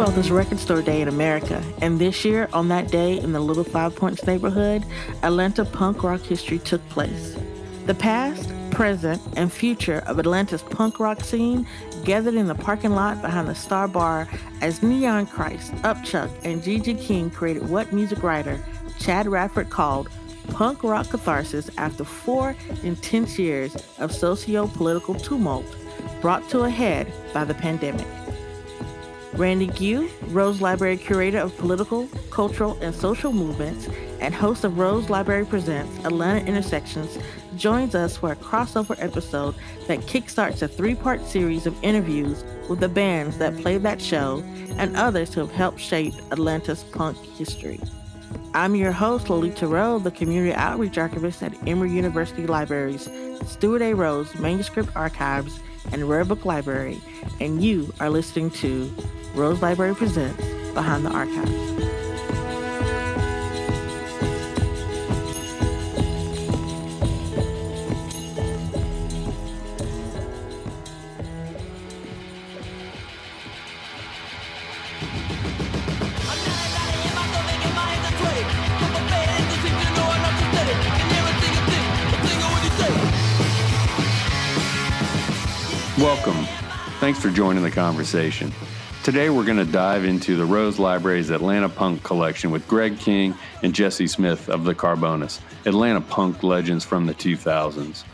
12th is Record Store Day in America, and this year, on that day in the Little Five Points neighborhood, Atlanta punk rock history took place. The past, present, and future of Atlanta's punk rock scene gathered in the parking lot behind the Star Bar as Neon Christ, Upchuck, and GG King created what music writer Chad Radford called punk rock catharsis after four intense years of socio political tumult brought to a head by the pandemic. Randy Gue, Rose Library Curator of Political, Cultural, and Social Movements and host of Rose Library Presents Atlanta Intersections, joins us for a crossover episode that kickstarts a three part series of interviews with the bands that played that show and others who have helped shape Atlanta's punk history. I'm your host, Lolita Rowe, the Community Outreach Archivist at Emory University Libraries, Stuart A. Rose Manuscript Archives, and Rare Book Library, and you are listening to Rose Library Presents Behind the Archives. Welcome. Thanks for joining the conversation. Today we're going to dive into the Rose Library's Atlanta Punk collection with Greg King and Jesse Smith of the Carbonas, Atlanta punk legends from the 2000s.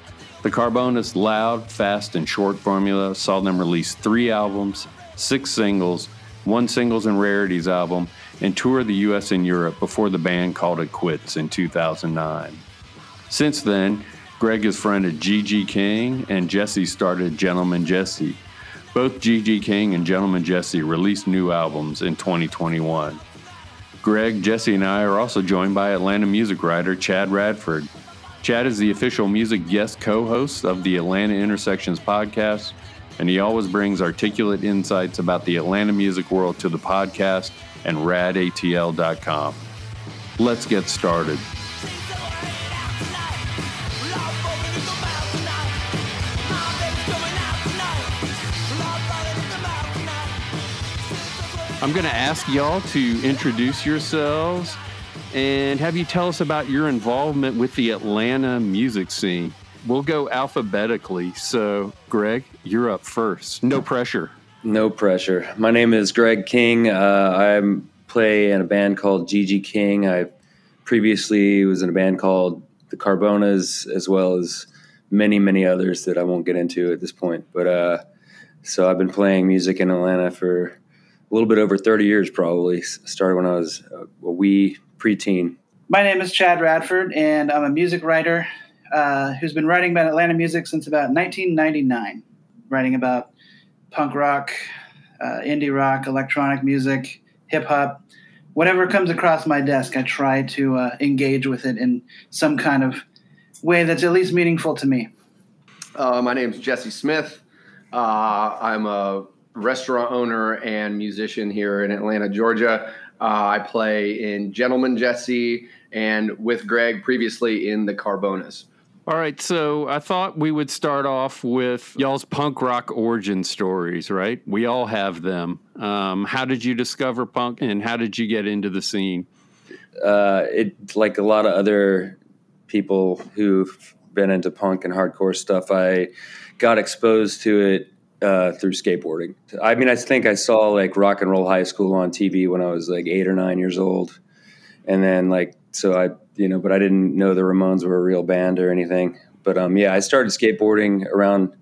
The Carbonas' loud, fast, and short formula saw them release three albums, six singles, one singles and rarities album, and tour the US and Europe before the band called it quits in 2009. Since then, Greg is has friended GG King, and Jesse started Gentleman Jesse. Both GG King and Gentleman Jesse released new albums in 2021. Greg, Jesse, and I are also joined by Atlanta music writer Chad Radford. Chad is the official music guest co host of the Atlanta Intersections podcast, and he always brings articulate insights about the Atlanta music world to the podcast and radatl.com. Let's get started. I'm going to ask y'all to introduce yourselves and have you tell us about your involvement with the Atlanta music scene. We'll go alphabetically. So, Greg, you're up first. No pressure. No pressure. My name is Greg King. Uh, I play in a band called GG King. I previously was in a band called the Carbonas, as well as many, many others that I won't get into at this point. But uh, so I've been playing music in Atlanta for a little bit over 30 years, probably. Started when I was a wee preteen. My name is Chad Radford, and I'm a music writer uh, who's been writing about Atlanta music since about 1999, writing about punk rock, uh, indie rock, electronic music, hip hop. Whatever comes across my desk, I try to uh, engage with it in some kind of way that's at least meaningful to me. Uh, my name is Jesse Smith. Uh, I'm a restaurant owner and musician here in Atlanta, Georgia. Uh, I play in Gentleman Jesse and with Greg previously in the Carbonas. All right, so I thought we would start off with y'all's punk rock origin stories, right? We all have them. Um, how did you discover punk and how did you get into the scene? Uh, it like a lot of other people who've been into punk and hardcore stuff. I got exposed to it uh, through skateboarding. I mean, I think I saw like Rock and Roll High School on TV when I was like eight or nine years old, and then like so I you know, but I didn't know the Ramones were a real band or anything. But um, yeah, I started skateboarding around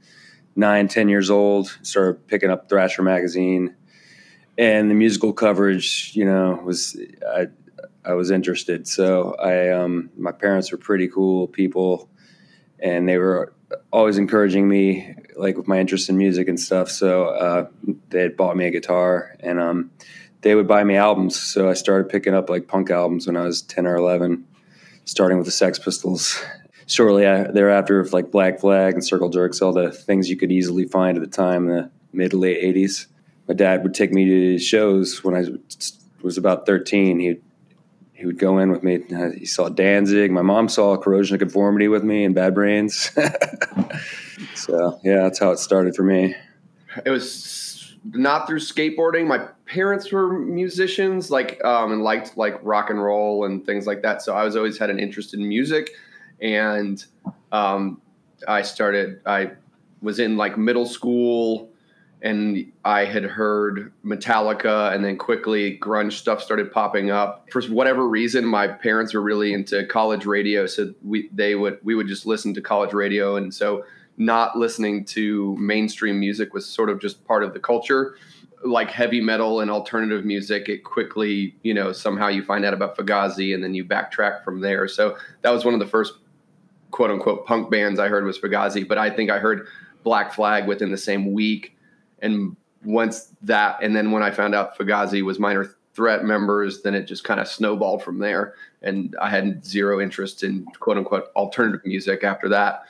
nine, ten years old. Started picking up Thrasher magazine, and the musical coverage, you know, was I I was interested. So I um, my parents were pretty cool people, and they were always encouraging me like with my interest in music and stuff. So uh, they had bought me a guitar and um, they would buy me albums. So I started picking up like punk albums when I was 10 or 11, starting with the Sex Pistols. Shortly thereafter, with like Black Flag and Circle Jerks, all the things you could easily find at the time in the mid to late 80s. My dad would take me to shows when I was about 13. He'd he would go in with me. He saw Danzig. My mom saw Corrosion of Conformity with me and Bad Brains. so yeah, that's how it started for me. It was not through skateboarding. My parents were musicians, like um, and liked like rock and roll and things like that. So I was always had an interest in music, and um, I started. I was in like middle school, and I had heard Metallica, and then quickly grunge stuff started popping up. For whatever reason, my parents were really into college radio, so we they would we would just listen to college radio, and so not listening to mainstream music was sort of just part of the culture. Like heavy metal and alternative music it quickly you know somehow you find out about fugazi and then you backtrack from there. So that was one of the first quote unquote punk bands i heard was fugazi. But i think i heard black flag within the same week. And once that and then when i found out fugazi was minor threat members then it just kind of snowballed from there. And i had zero interest in quote unquote alternative music after that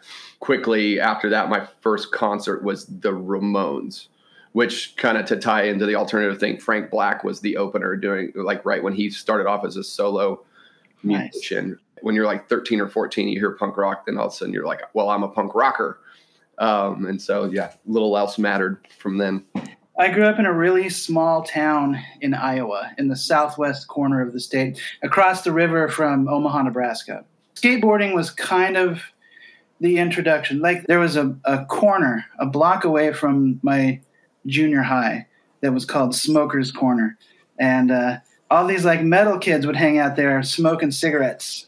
quickly after that, my first concert was the Ramones, which kind of to tie into the alternative thing, Frank Black was the opener doing like right when he started off as a solo nice. musician. When you're like 13 or 14, you hear punk rock, then all of a sudden you're like, well, I'm a punk rocker. Um, and so, yeah, little else mattered from then. I grew up in a really small town in Iowa, in the southwest corner of the state, across the river from Omaha, Nebraska. Skateboarding was kind of the introduction. Like there was a, a corner a block away from my junior high that was called Smokers Corner, and uh, all these like metal kids would hang out there smoking cigarettes,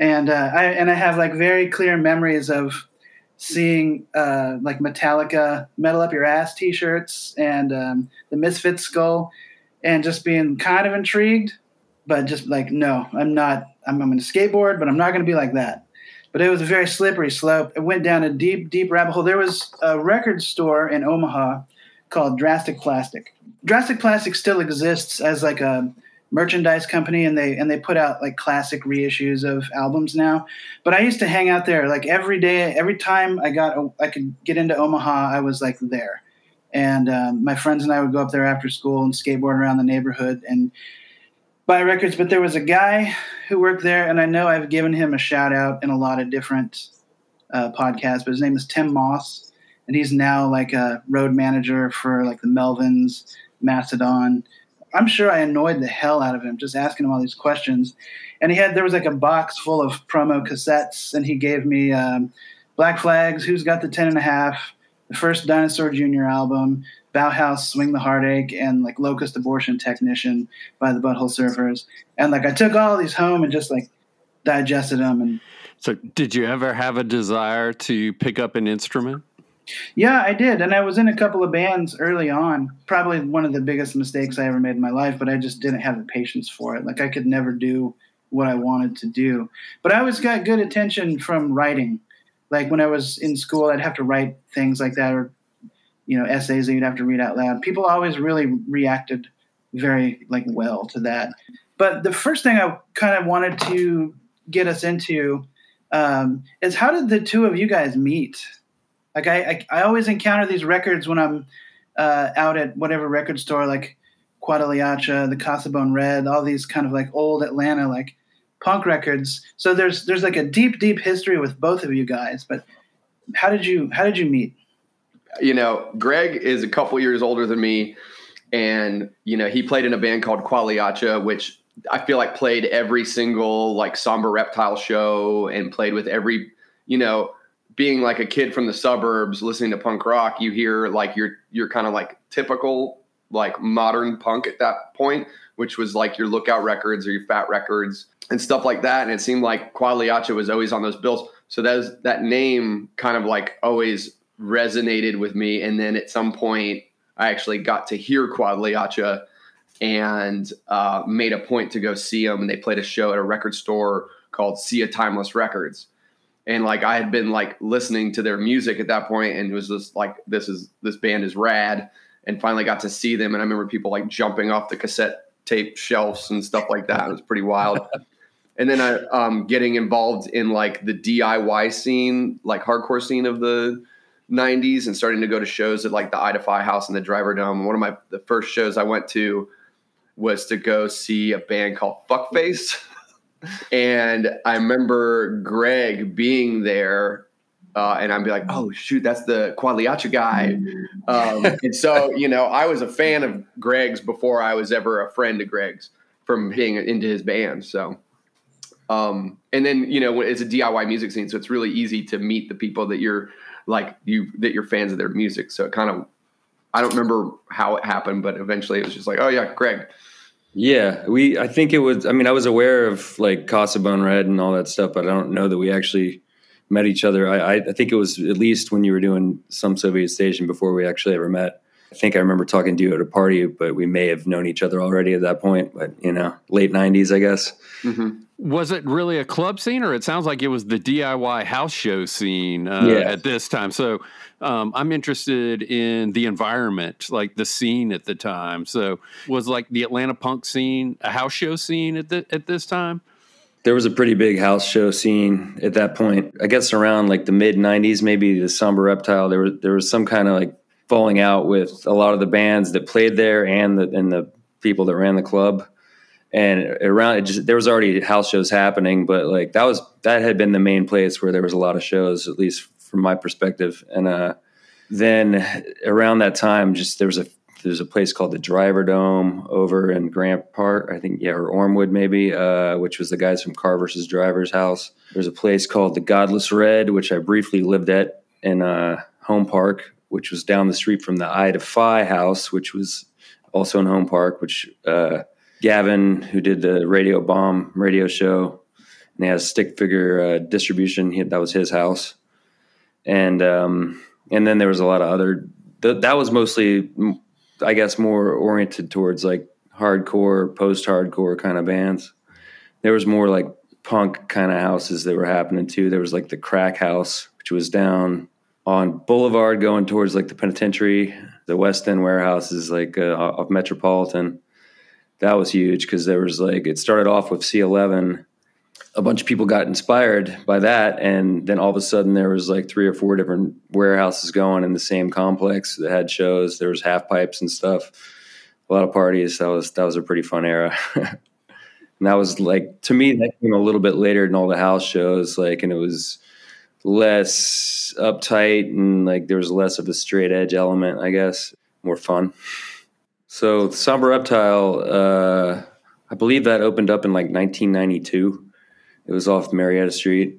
and uh, I and I have like very clear memories of seeing uh, like Metallica "Metal Up Your Ass" T-shirts and um, the Misfits skull, and just being kind of intrigued, but just like no, I'm not. I'm, I'm going to skateboard, but I'm not going to be like that but it was a very slippery slope. It went down a deep, deep rabbit hole. There was a record store in Omaha called Drastic Plastic. Drastic Plastic still exists as like a merchandise company and they and they put out like classic reissues of albums now but i used to hang out there like every day every time i got i could get into omaha i was like there and um, my friends and i would go up there after school and skateboard around the neighborhood and buy records, but there was a guy who worked there, and I know I've given him a shout out in a lot of different uh, podcasts, but his name is Tim Moss, and he's now like a road manager for like the Melvins, Mastodon. I'm sure I annoyed the hell out of him just asking him all these questions. And he had there was like a box full of promo cassettes, and he gave me um, Black Flags, Who's Got the Ten and a Half, the first Dinosaur Jr. album, Bauhaus, Swing the Heartache, and like Locust Abortion Technician by the Butthole Surfers. And like I took all these home and just like digested them. And so, did you ever have a desire to pick up an instrument? Yeah, I did, and I was in a couple of bands early on. Probably one of the biggest mistakes I ever made in my life, but I just didn't have the patience for it. Like I could never do what I wanted to do. But I always got good attention from writing. Like when I was in school, I'd have to write things like that or you know essays that you'd have to read out loud. People always really reacted very like well to that. But the first thing I kind of wanted to get us into um, is how did the two of you guys meet? Like I, I, I always encounter these records when I'm uh, out at whatever record store, like Quadiliacha, the Casabone Red, all these kind of like old Atlanta like punk records. So there's there's like a deep deep history with both of you guys. But how did you how did you meet? You know, Greg is a couple years older than me, and you know, he played in a band called Qualiacha, which I feel like played every single like somber reptile show and played with every, you know, being like a kid from the suburbs listening to punk rock, you hear like you're you're kind of like typical like modern punk at that point, which was like your lookout records or your fat records and stuff like that. And it seemed like Qualiacha was always on those bills. So that was, that name kind of like always resonated with me. And then at some point, I actually got to hear Quadiliacha and uh, made a point to go see them. And they played a show at a record store called Sia Timeless Records. And like I had been like listening to their music at that point, and it was just like this is this band is rad. And finally got to see them, and I remember people like jumping off the cassette tape shelves and stuff like that. It was pretty wild. and then I um, getting involved in like the DIY scene, like hardcore scene of the 90s and starting to go to shows at like the Ida Fi House and the Driver Dome. One of my the first shows I went to was to go see a band called Fuckface. and I remember Greg being there uh, and I'd be like, "Oh shoot, that's the Qualiacha guy." Um, and so, you know, I was a fan of Greg's before I was ever a friend of Greg's from being into his band. So, um, and then you know, it's a DIY music scene, so it's really easy to meet the people that you're like you that you're fans of their music. So it kind of, I don't remember how it happened, but eventually it was just like, "Oh yeah, Greg." Yeah, we. I think it was. I mean, I was aware of like Casa Bone Red and all that stuff, but I don't know that we actually met each other. I, I think it was at least when you were doing some Soviet station before we actually ever met. I think I remember talking to you at a party, but we may have known each other already at that point. But you know, late '90s, I guess. Mm-hmm. Was it really a club scene, or it sounds like it was the DIY house show scene uh, yeah. at this time? So um, I'm interested in the environment, like the scene at the time. So was like the Atlanta punk scene a house show scene at the, at this time? there was a pretty big house show scene at that point. I guess around like the mid '90s, maybe the Somber Reptile. There was there was some kind of like falling out with a lot of the bands that played there and the and the people that ran the club. And around it just, there was already house shows happening, but like that was that had been the main place where there was a lot of shows, at least from my perspective. And uh, then around that time, just there was a there's a place called the Driver Dome over in Grant Park, I think, yeah, or Ormewood maybe, uh, which was the guys from Car versus Drivers house. There's a place called the Godless Red, which I briefly lived at in uh, Home Park, which was down the street from the I Phi house, which was also in Home Park, which uh, Gavin, who did the Radio Bomb radio show, and he has stick figure uh, distribution. He, that was his house, and um, and then there was a lot of other. Th- that was mostly I guess more oriented towards like hardcore, post hardcore kind of bands. There was more like punk kind of houses that were happening too. There was like the Crack House, which was down on Boulevard going towards like the penitentiary. The West End warehouse is like uh, off Metropolitan. That was huge because there was like it started off with C11 a bunch of people got inspired by that and then all of a sudden there was like three or four different warehouses going in the same complex that had shows there was half pipes and stuff a lot of parties that was that was a pretty fun era and that was like to me that came a little bit later than all the house shows like and it was less uptight and like there was less of a straight edge element i guess more fun so somber reptile uh i believe that opened up in like 1992 it was off Marietta Street.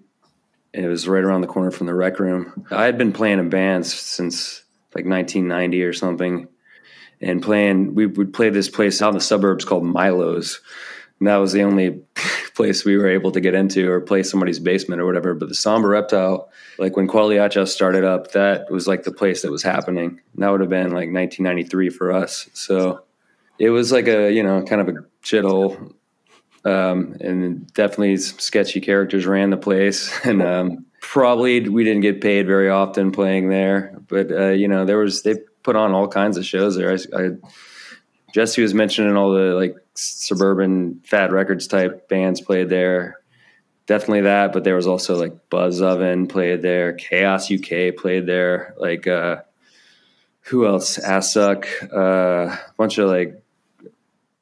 And it was right around the corner from the rec room. I had been playing in bands since like 1990 or something, and playing. We would play this place out in the suburbs called Milo's, and that was the only place we were able to get into or play somebody's basement or whatever. But the Somber Reptile, like when Qualiacha started up, that was like the place that was happening. And that would have been like 1993 for us. So it was like a you know kind of a shithole um, and definitely sketchy characters ran the place, and um, probably we didn't get paid very often playing there. But uh, you know, there was they put on all kinds of shows there. I, I, Jesse was mentioning all the like suburban fat records type bands played there. Definitely that, but there was also like Buzzov-en played there, Chaos UK played there, like uh, who else? Assuck, uh, a bunch of like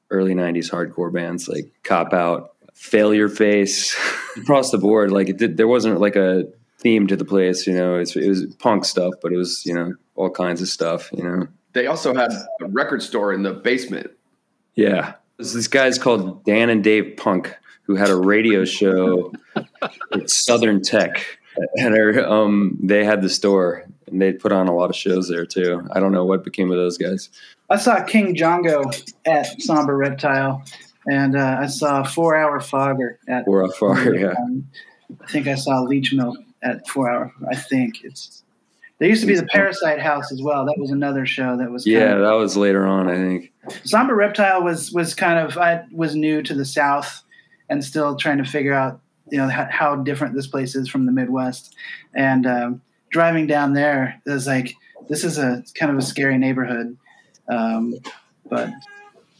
early 90s hardcore bands like Cop Out, Failure Face, across the board. Like it did, there wasn't like a theme to the place, you know, it was punk stuff, but it was, you know, all kinds of stuff, you know. They also had a record store in the basement. Yeah. There's these guys called Dan and Dave Punk who had a radio show at Southern Tech. And um, they had the store and they put on a lot of shows there too. I don't know what became of those guys. I saw King Django at Somber Reptile, and uh, I saw Four Hour Fogger at Four Hour Fogger. Yeah, um, I think I saw Leech Milk at Four Hour. I think it's. There used to be the Parasite House as well. That was another show that was. Yeah, of, that was later on. I think. Somber Reptile was was kind of I was new to the South, and still trying to figure out you know how, how different this place is from the Midwest, and um, driving down there it was like this is a kind of a scary neighborhood um, but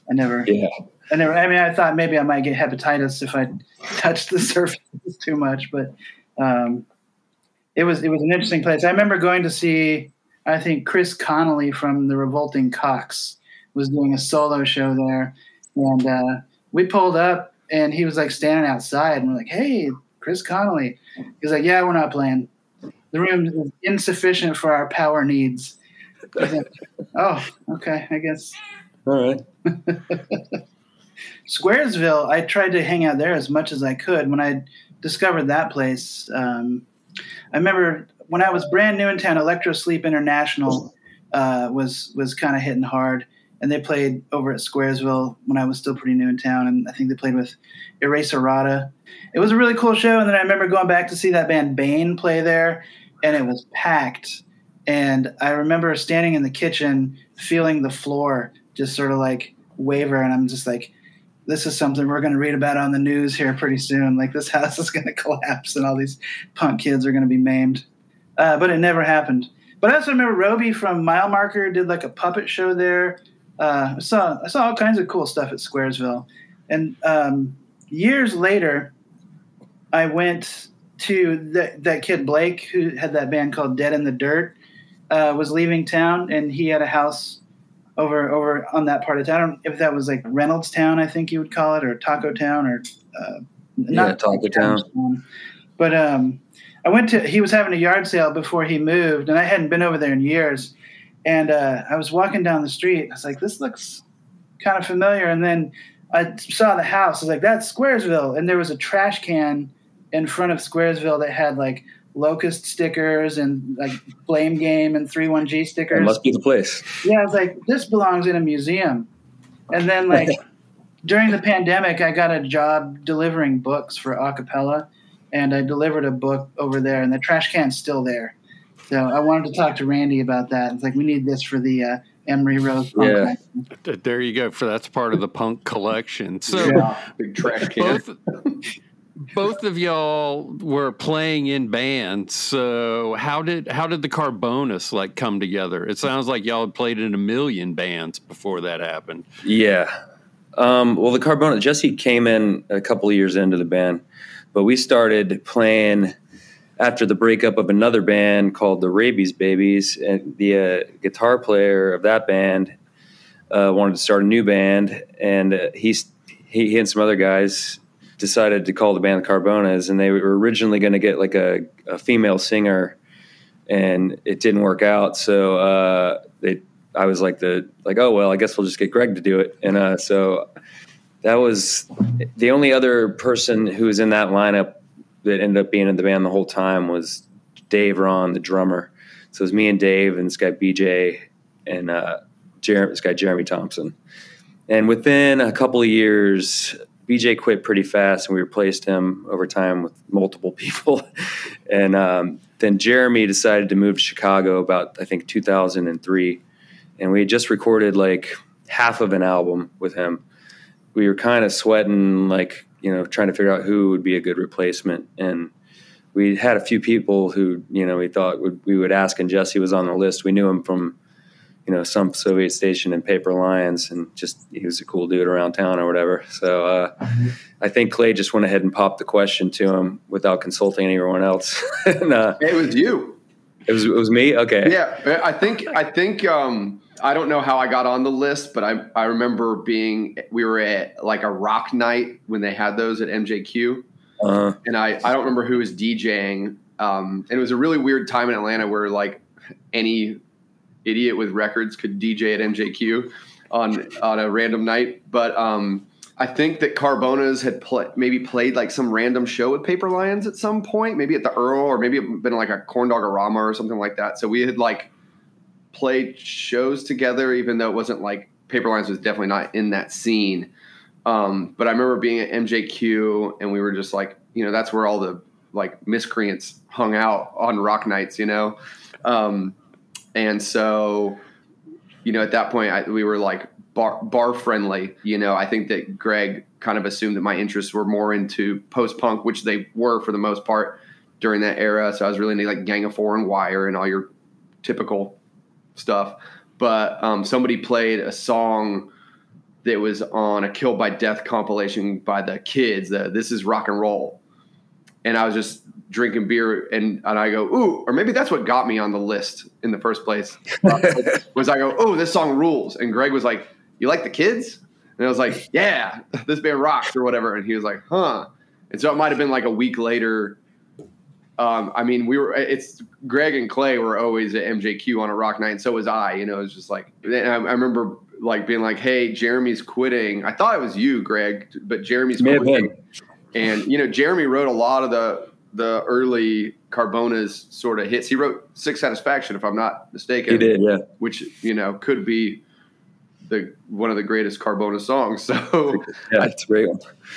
I never, yeah. I never, I mean, I thought maybe I might get hepatitis if I touched the surface too much, but um, it was, it was an interesting place. I remember going to see, I think Chris Connelly from the Revolting Cocks was doing a solo show there. And uh, we pulled up and he was like standing outside and we're like, hey, Chris Connelly. He's like, yeah, we're not playing. the room is insufficient for our power needs. oh, okay, I guess. All right. Squaresville, I tried to hang out there as much as I could. When I discovered that place, um, I remember when I was brand new in town, Electro Sleep International uh, was was kind of hitting hard, and they played over at Squaresville when I was still pretty new in town, and I think they played with Erase Errata. It was a really cool show, and then I remember going back to see that band Bane play there, and it was packed. And I remember standing in the kitchen, feeling the floor just sort of like waver, and I'm just like, this is something we're going to read about on the news here pretty soon. Like this house is going to collapse, and all these punk kids are going to be maimed. Uh, but it never happened. But I also remember Roby from Milemarker did like a puppet show there. Uh, I saw I saw all kinds of cool stuff at Squaresville, and um, years later, I went to the, that kid Blake who had that band called Dead in the Dirt. Uh, was leaving town, and he had a house over over on that part of town. I don't if that was like Reynoldstown, I think you would call it, or Taco Town, or uh, not Taco Town. Town. But um, I went to. He was having a yard sale before he moved, and I hadn't been over there in years. And uh, I was walking down the street. I was like, "This looks kind of familiar." And then I saw the house. I was like, "That's Squaresville." And there was a trash can in front of Squaresville that had like locust stickers and like blame game and 3-1-G stickers. It must be the place. Yeah, I was like, this belongs in a museum. And then like during the pandemic, I got a job delivering books for A Cappella, and I delivered a book over there, and the trash can's still there. So I wanted to talk to Randy about that. It's like we need this for the uh, Emory Rose. Yeah. collection. There you go. For that's part of the punk collection. So Yeah. Big trash can. both both of y'all were playing in bands. So how did how did the Carbonas like come together? It sounds like y'all had played in a million bands before that happened. Yeah. Um, well, the Carbona, Jesse came in a couple of years into the band, but we started playing after the breakup of another band called the Rabies Babies. And the uh, guitar player of that band uh, wanted to start a new band, and uh, he, he and some other guys decided to call the band Carbonas, and they were originally going to get like a, a female singer, and it didn't work out. So uh, they I was like the like, oh well, I guess we'll just get Greg to do it. And uh, so that was the only other person who was in that lineup that ended up being in the band the whole time was Dave Ron, the drummer. So it was me and Dave and this guy BJ and uh, this guy Jeremy Thompson. And within a couple of years, BJ quit pretty fast, and we replaced him over time with multiple people. and um, then Jeremy decided to move to Chicago about I think 2003 and we had just recorded like half of an album with him. We were kind of sweating, like you know, trying to figure out who would be a good replacement, and we had a few people who you know we thought would we would ask, and Jesse was on the list. We knew him from you know some Soviet station in Paper Lions, and just he was a cool dude around town or whatever. So uh, I think Clay just went ahead and popped the question to him without consulting anyone else. and, uh, It was you. it was it was me. Okay. Yeah, I think I think um, I don't know how I got on the list, but I I remember being we were at like a rock night when they had those at MJQ, Uh, and I I don't remember who was DJing. Um, and it was a really weird time in Atlanta where like any idiot with records could DJ at MJQ on on a random night. But um, I think that Carbonas had maybe played like some random show with Paper Lions at some point, maybe at the Earl or maybe it been like a Corndogorama or something like that. So we had like played shows together, even though it wasn't like Paper Lions was definitely not in that scene. Um, but I remember being at MJQ and we were just like, you know, that's where all the like miscreants hung out on rock nights, you know? Um, and so, you know, at that point, I, we were like bar, bar friendly. You know, I think that Greg kind of assumed that my interests were more into post punk, which they were for the most part during that era. So I was really into like Gang of Four and Wire and all your typical stuff. But um, somebody played a song that was on a Kill by Death compilation by the kids. The This is rock and roll, and I was just drinking beer and, and I go, ooh, or maybe that's what got me on the list in the first place. was I go, oh, this song rules. And Greg was like, you like the kids? And I was like, yeah, this band rocks or whatever. And he was like, huh. And so it might have been like a week later um, I mean, we were. It's Greg and Clay were always at MJQ on a rock night, and so was I. You know, it was just like I, I remember like being like, "Hey, Jeremy's quitting." I thought it was you, Greg, but Jeremy's quitting. And you know, Jeremy wrote a lot of the the early Carbona's sort of hits. He wrote Six Satisfaction, if I'm not mistaken. He did, yeah. Which you know could be the one of the greatest Carbona songs. So, Yeah, it's great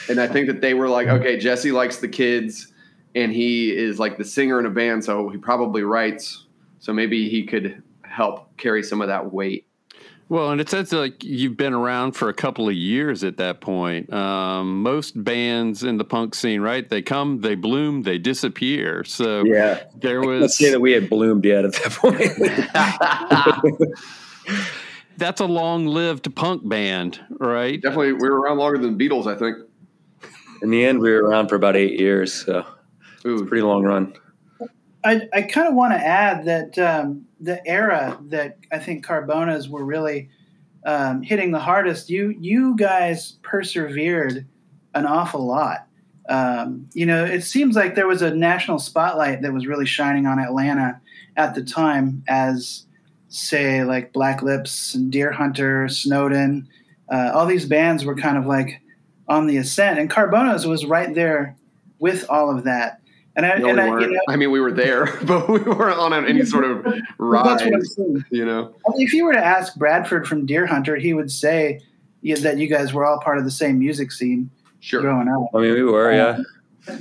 and I think that they were like, okay, Jesse likes the kids, and he is like the singer in a band, so he probably writes. So maybe he could help carry some of that weight. Well, and it sounds like you've been around for a couple of years at that point. Um, most bands in the punk scene, right? They come, they bloom, they disappear. So Yeah. there was. Let's was say that we had bloomed yet at that point. that's a long-lived punk band, right? Definitely, we were around longer than the Beatles, I think. In the end, we were around for about eight years, so Ooh, pretty long run. I, I kind of want to add that um, the era that I think Carbonas were really um, hitting the hardest, you you guys persevered an awful lot. Um, you know, it seems like there was a national spotlight that was really shining on Atlanta at the time, as say like Black Lips Deerhunter, Snowden, uh, all these bands were kind of like on the ascent, and Carbonas was right there with all of that. And I, no, and we I, you know, I mean, we were there, but we weren't on any sort of That's what I'm saying. You know, I mean, if you were to ask Bradford from Deerhunter, he would say yeah, that you guys were all part of the same music scene sure. growing up. I mean, we were, yeah.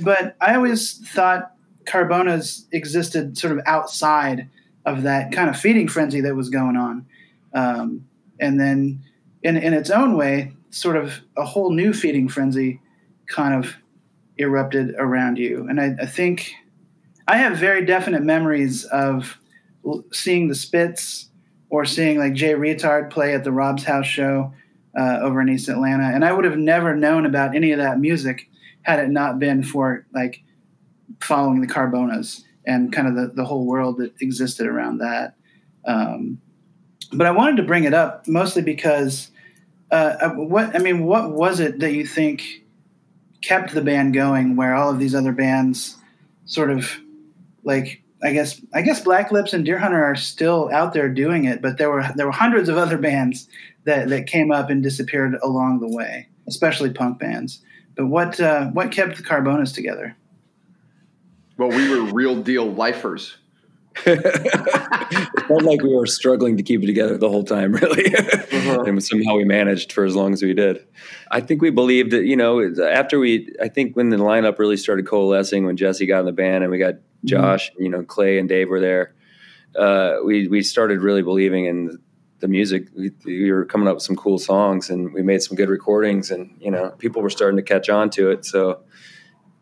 But I always thought Carbonas existed sort of outside of that kind of feeding frenzy that was going on. Um, and then in, in its own way, sort of a whole new feeding frenzy kind of erupted around you. And I, I think I have very definite memories of seeing the Spits or seeing like Jay Reatard play at the Rob's House show uh, over in East Atlanta. And I would have never known about any of that music had it not been for like following the Carbonas and kind of the, the whole world that existed around that. Um, but I wanted to bring it up mostly because uh, what I mean, what was it that you think kept the band going, where all of these other bands sort of like I guess I guess Black Lips and Deerhunter are still out there doing it, but there were there were hundreds of other bands that that came up and disappeared along the way, especially punk bands. But what uh, what kept the Carbonas together? Well, we were real deal lifers. It felt like we were struggling to keep it together the whole time, really. and somehow we managed for as long as we did. I think we believed that, you know, after we, I think when the lineup really started coalescing, when Jesse got in the band and we got Josh, you know, Clay and Dave were there, uh, we, we started really believing in the music. We, we were coming up with some cool songs and we made some good recordings and, you know, people were starting to catch on to it. So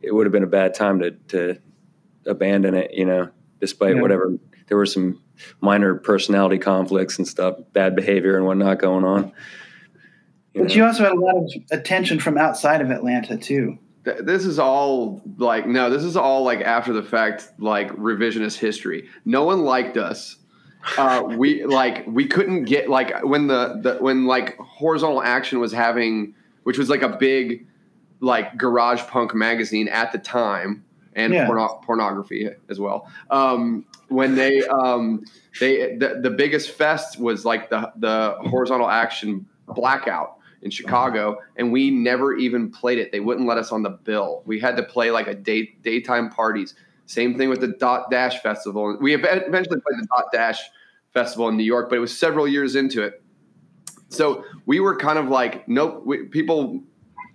it would have been a bad time to, to abandon it, you know, despite Yeah. whatever there were some minor personality conflicts and stuff, bad behavior and whatnot going on. But know. you also had a lot of attention from outside of Atlanta too. Th- This is all like no. This is all like after the fact, like revisionist history. No one liked us. Uh, we like we couldn't get like when the, the when like horizontal action was having, which was like a big like garage punk magazine at the time, and Yeah. porno- pornography as well. Um, when they um, they the, the biggest fest was like the the horizontal action blackout in Chicago, and we never even played it. They wouldn't let us on the bill. We had to play like a day daytime parties. Same thing with the Dot Dash Festival. We eventually played the Dot Dash Festival in New York, but it was several years into it. So we were kind of like, nope. We, people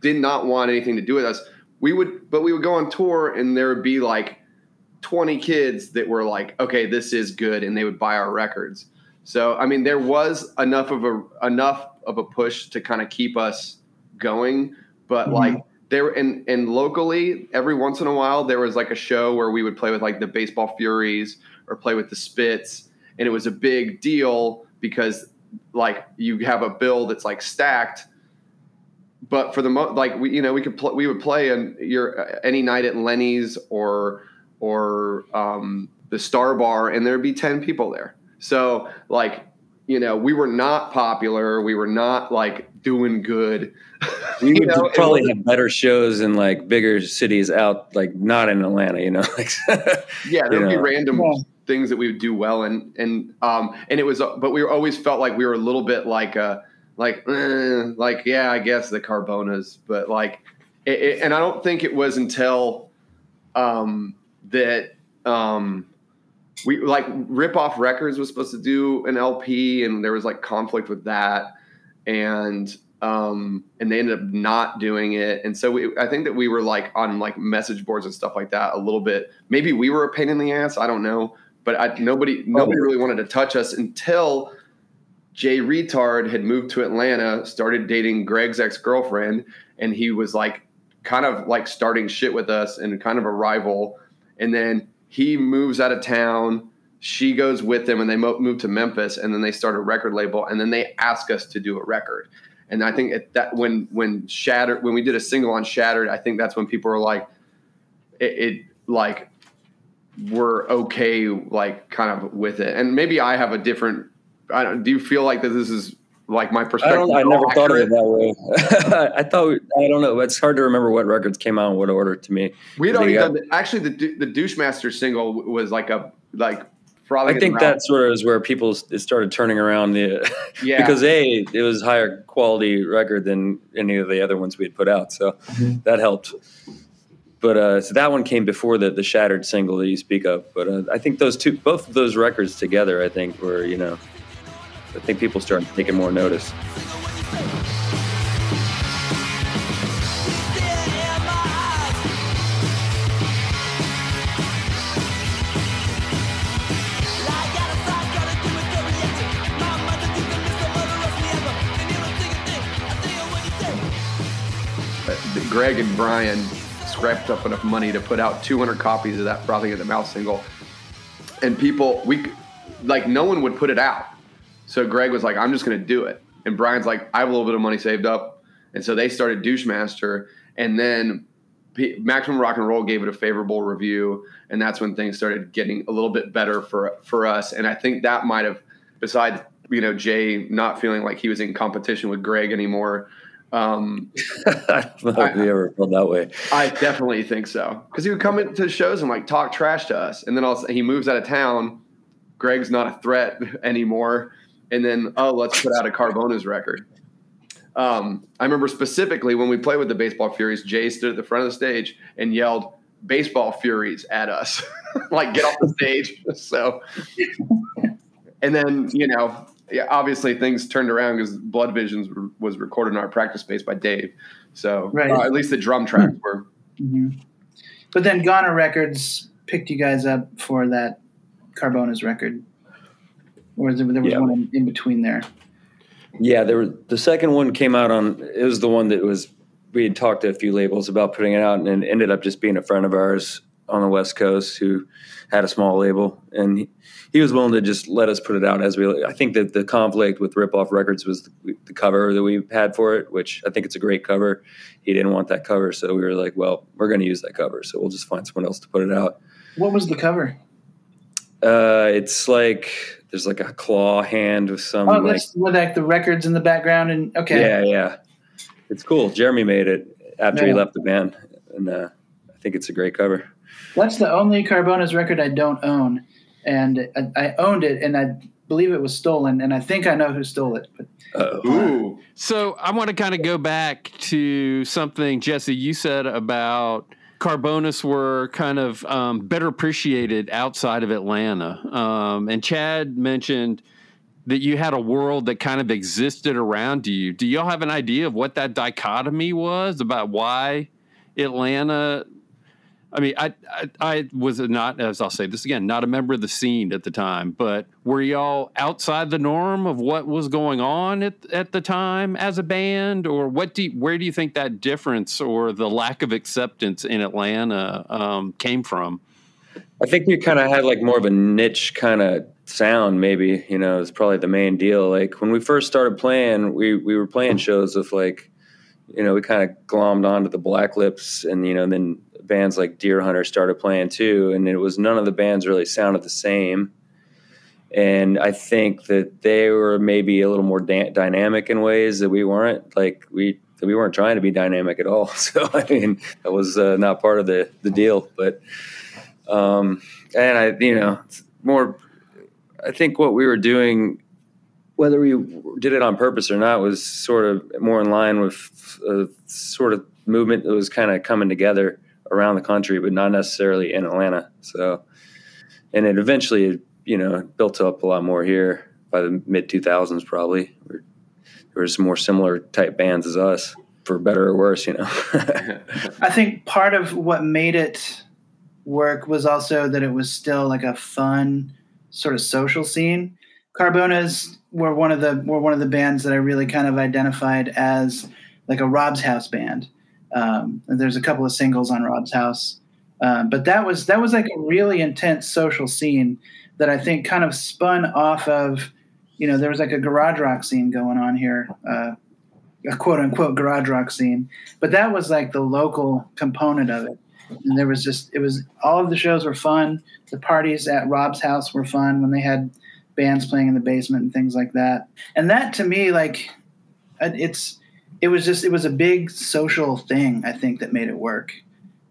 did not want anything to do with us. We would, but we would go on tour, and there would be like 20 kids that were like, okay, this is good, and they would buy our records. So I mean, there was enough of a enough of a push to kind of keep us going, but Mhm. like there and and locally, every once in a while, there was like a show where we would play with like the Baseball Furies or play with the Spits, and it was a big deal because like you have a bill that's like stacked. But for the most, like we you know we could pl- we would play in your any night at Lenny's or or um, the Star Bar, and there'd be ten people there. So like you know, we were not popular. We were not like doing good. We would know, probably have better shows in like bigger cities out, like not in Atlanta, you know. like yeah, there would be random yeah. things that we would do well, and and um and it was, but we always felt like we were a little bit like a like eh, like yeah, I guess the Carbonas, but like, it, it, and I don't think it was until um that um we like Rip Off Records was supposed to do an LP, and there was like conflict with that, and um, and they ended up not doing it. And so we, I think that we were like on like message boards and stuff like that a little bit. Maybe we were a pain in the ass. I don't know, but I, nobody nobody really wanted to touch us until Jay Reatard had moved to Atlanta, started dating Greg's ex girlfriend, and he was like kind of like starting shit with us and kind of a rival. And then he moves out of town. She goes with him, and they move to Memphis, and then they start a record label, and then they ask us to do a record. And I think it, that when when Shattered, when we did a single on Shattered, I think that's when people were like, it, it like we're okay, like kind of with it. And maybe I have a different. I don't. Do you feel like that this is like my perspective. I, I never accurate. thought of it that way. I thought I don't know. It's hard to remember what records came out in what order to me. We don't even actually the the douche master single was like a like. Probably I think that sort of is where people started turning around the yeah because a it was higher quality record than any of the other ones we had put out, so mm-hmm. that helped. But uh, so that one came before the the shattered single that you speak of. But uh, I think those two, both of those records together, I think were you know I think people start taking more notice. Greg and Brian scrapped up enough money to put out 200 copies of that Frothing at the Mouth single. And people, we like no one would put it out. So Greg was like, I'm just going to do it. And Brian's like, I have a little bit of money saved up. And so they started Douchemaster. And then P- Maximum Rock and Roll gave it a favorable review. And that's when things started getting a little bit better for, for us. And I think that might have, besides, you know, Jay not feeling like he was in competition with Greg anymore. Um, I don't know if he ever felt that way. I definitely think so. Because he would come into shows and like talk trash to us. And then also, he moves out of town. Greg's not a threat anymore and then oh, let's put out a Carbonas record. Um, I remember specifically when we played with the Baseball Furies, Jay stood at the front of the stage and yelled "Baseball Furies" at us, like get off the stage. So, and then you know, yeah, obviously things turned around because Blood Visions was recorded in our practice space by Dave. So, right. uh, at least the drum tracks were. Mm-hmm. But then Goner Records picked you guys up for that Carbonas record or there, there was yeah. one in, between there? Yeah, there was, the second one came out on. It was the one that was we had talked to a few labels about putting it out, and it ended up just being a friend of ours on the West Coast who had a small label, and he, he was willing to just let us put it out as we. I think that the conflict with Rip Off Records was the, the cover that we had for it, which I think it's a great cover. He didn't want that cover, so we were like, "Well, we're going to use that cover, so we'll just find someone else to put it out." What was the cover? Uh, it's like there's like a claw hand with some. Oh, that's like, with like the records in the background and okay. Yeah, yeah, it's cool. Jeremy made it after yeah. he left the band, and uh, I think it's a great cover. That's the only Carbonas record I don't own, and I, I, owned it, and I believe it was stolen, and I think I know who stole it. But Ooh. So I want to kind of go back to something Jesse you said about Carbonas were kind of um, better appreciated outside of Atlanta. Um, and Chad mentioned that you had a world that kind of existed around you. Do y'all have an idea of what that dichotomy was about why Atlanta I mean, I, I, I was not, as I'll say this again, not a member of the scene at the time. But were y'all outside the norm of what was going on at at the time as a band, or what do you, where do you think that difference or the lack of acceptance in Atlanta um, came from? I think we kind of had like more of a niche kind of sound. Maybe you know, it's probably the main deal. Like when we first started playing, we we were playing shows with like you know, we kind of glommed onto the Black Lips, and you know, then bands like Deerhunter started playing too, and it was none of the bands really sounded the same. and I think that they were maybe a little more da- dynamic in ways that we weren't. Like we we weren't trying to be dynamic at all. So I mean, that was uh, not part of the the deal. But um, and I, you know, more. I think what we were doing, whether we did it on purpose or not, was sort of more in line with a sort of movement that was kind of coming together around the country, but not necessarily in Atlanta. So, and it eventually, you know, built up a lot more here by the mid 2000s, probably. There were some more similar type bands as us, for better or worse, you know. I think part of what made it work was also that it was still like a fun sort of social scene. Carbonas were one of the were one of the bands that I really kind of identified as like a Rob's House band. Um, there's a couple of singles on Rob's House, um, but that was that was like a really intense social scene that I think kind of spun off of, you know, there was like a garage rock scene going on here, uh, a quote unquote garage rock scene, but that was like the local component of it. And there was just it was all of the shows were fun. The parties at Rob's house were fun when they had bands playing in the basement and things like that. And that to me, like, it's it was just it was a big social thing i think that made it work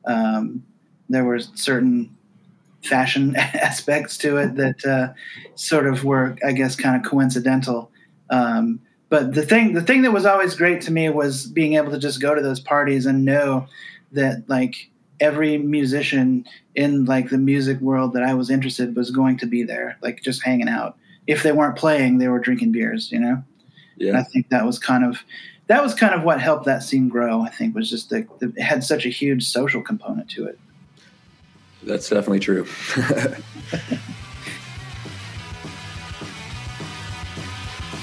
um, there were certain fashion aspects to it that uh, sort of were i guess kind of coincidental um, but the thing the thing that was always great to me was being able to just go to those parties and know that like every musician in like the music world that i was interested was going to be there like just hanging out if they weren't playing they were drinking beers you know yeah. and i think that was kind of that was kind of what helped that scene grow. I think was just that it had such a huge social component to it. That's definitely true.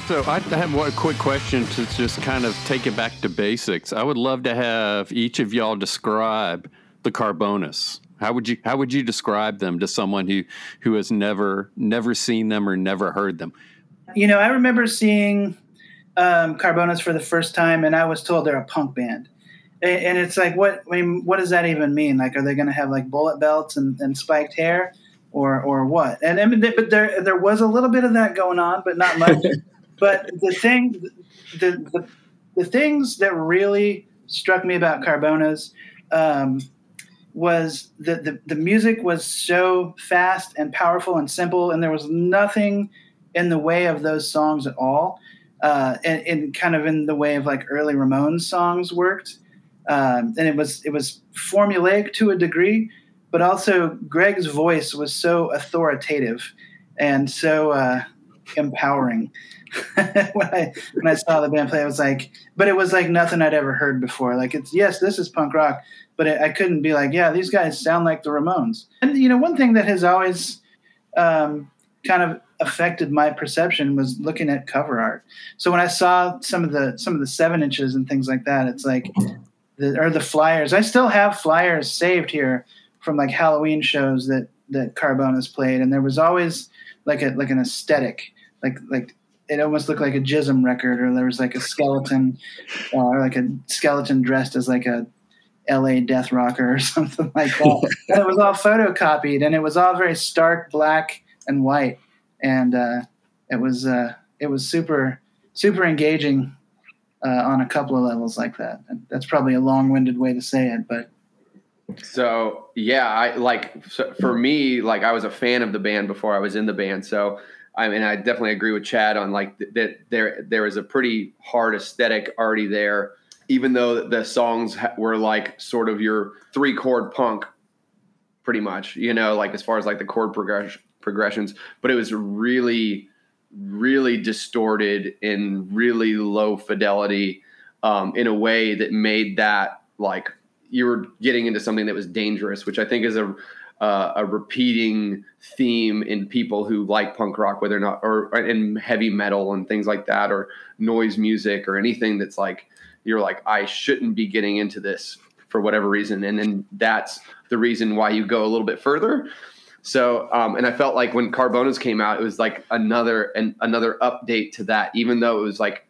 So I have one quick question to just kind of take it back to basics. I would love to have each of y'all describe the Carbonas. How would you how would you describe them to someone who who has never never seen them or never heard them? You know, I remember seeing um, Carbonas for the first time, and I was told they're a punk band. And it's like, what? I mean, what does that even mean? Like, are they going to have like bullet belts and, and spiked hair, or or what? And I mean, but there there was a little bit of that going on, but not much. but the thing, the, the the things that really struck me about Carbonas um, was that the, the music was so fast and powerful and simple, and there was nothing in the way of those songs at all uh, and, and, kind of in the way of like early Ramones songs worked. Um, and it was it was formulaic to a degree, but also Greg's voice was so authoritative and so uh, empowering. when I when I saw the band play, I was like, but it was like nothing I'd ever heard before. Like it's yes, this is punk rock, but it, I couldn't be like, yeah, these guys sound like the Ramones. And you know, one thing that has always um, kind of affected my perception was looking at cover art. So when I saw some of the some of the seven inches and things like that, it's like the, or the flyers. I still have flyers saved here from like Halloween shows that that Carbonas played, and there was always like a like an aesthetic, like like it almost looked like a Jism record, or there was like a skeleton, uh, or like a skeleton dressed as like a L.A. death rocker or something like that. and it was all photocopied, and it was all very stark black and white and uh, it was uh, it was super super engaging uh, on a couple of levels like that. And that's probably a long-winded way to say it, but so yeah, I like so for me, like I was a fan of the band before I was in the band. So I mean, I definitely agree with Chad on like th- that. There, there is a pretty hard aesthetic already there, even though the songs were like sort of your three chord punk, pretty much. You know, like as far as like the chord progression progressions, but it was really, really distorted in really low fidelity um, in a way that made that like you were getting into something that was dangerous, which I think is a uh, a repeating theme in people who like punk rock, whether or not or in heavy metal and things like that, or noise music or anything that's like you're like I shouldn't be getting into this for whatever reason, and then that's the reason why you go a little bit further. So, um, and I felt like when Carbonas came out, it was like another and another update to that, even though it was like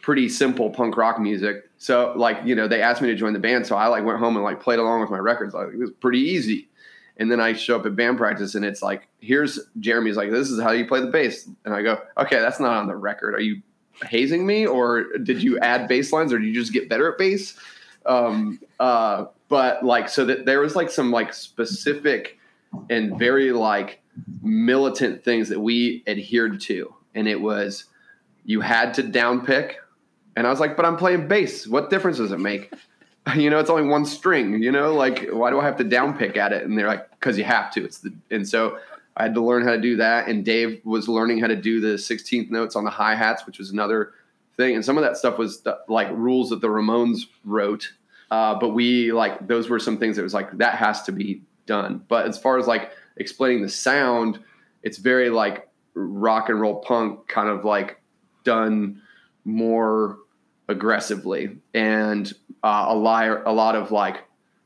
pretty simple punk rock music. So, like you know, they asked me to join the band, so I like went home and like played along with my records. Like it was pretty easy, And then I show up at band practice and it's like, here's Jeremy's like, this is how you play the bass. And I go, okay, that's not on the record. Are you hazing me or did you add bass lines or did you just get better at bass? Um, uh, but like, so that there was like some like specific and very like militant things that we adhered to. And it was, you had to down pick. And I was like, but I'm playing bass. What difference does it make? you know, it's only one string, you know, like why do I have to down pick at it? And they're like, cause you have to. It's the, and so I had to learn how to do that. And Dave was learning how to do the 16th notes on the hi hats, which was another thing. And some of that stuff was like rules that the Ramones wrote. Uh, but we like, those were some things that was like, that has to be done. But as far as like explaining the sound, it's very like rock and roll punk kind of like done more aggressively and uh, a liar, a lot of like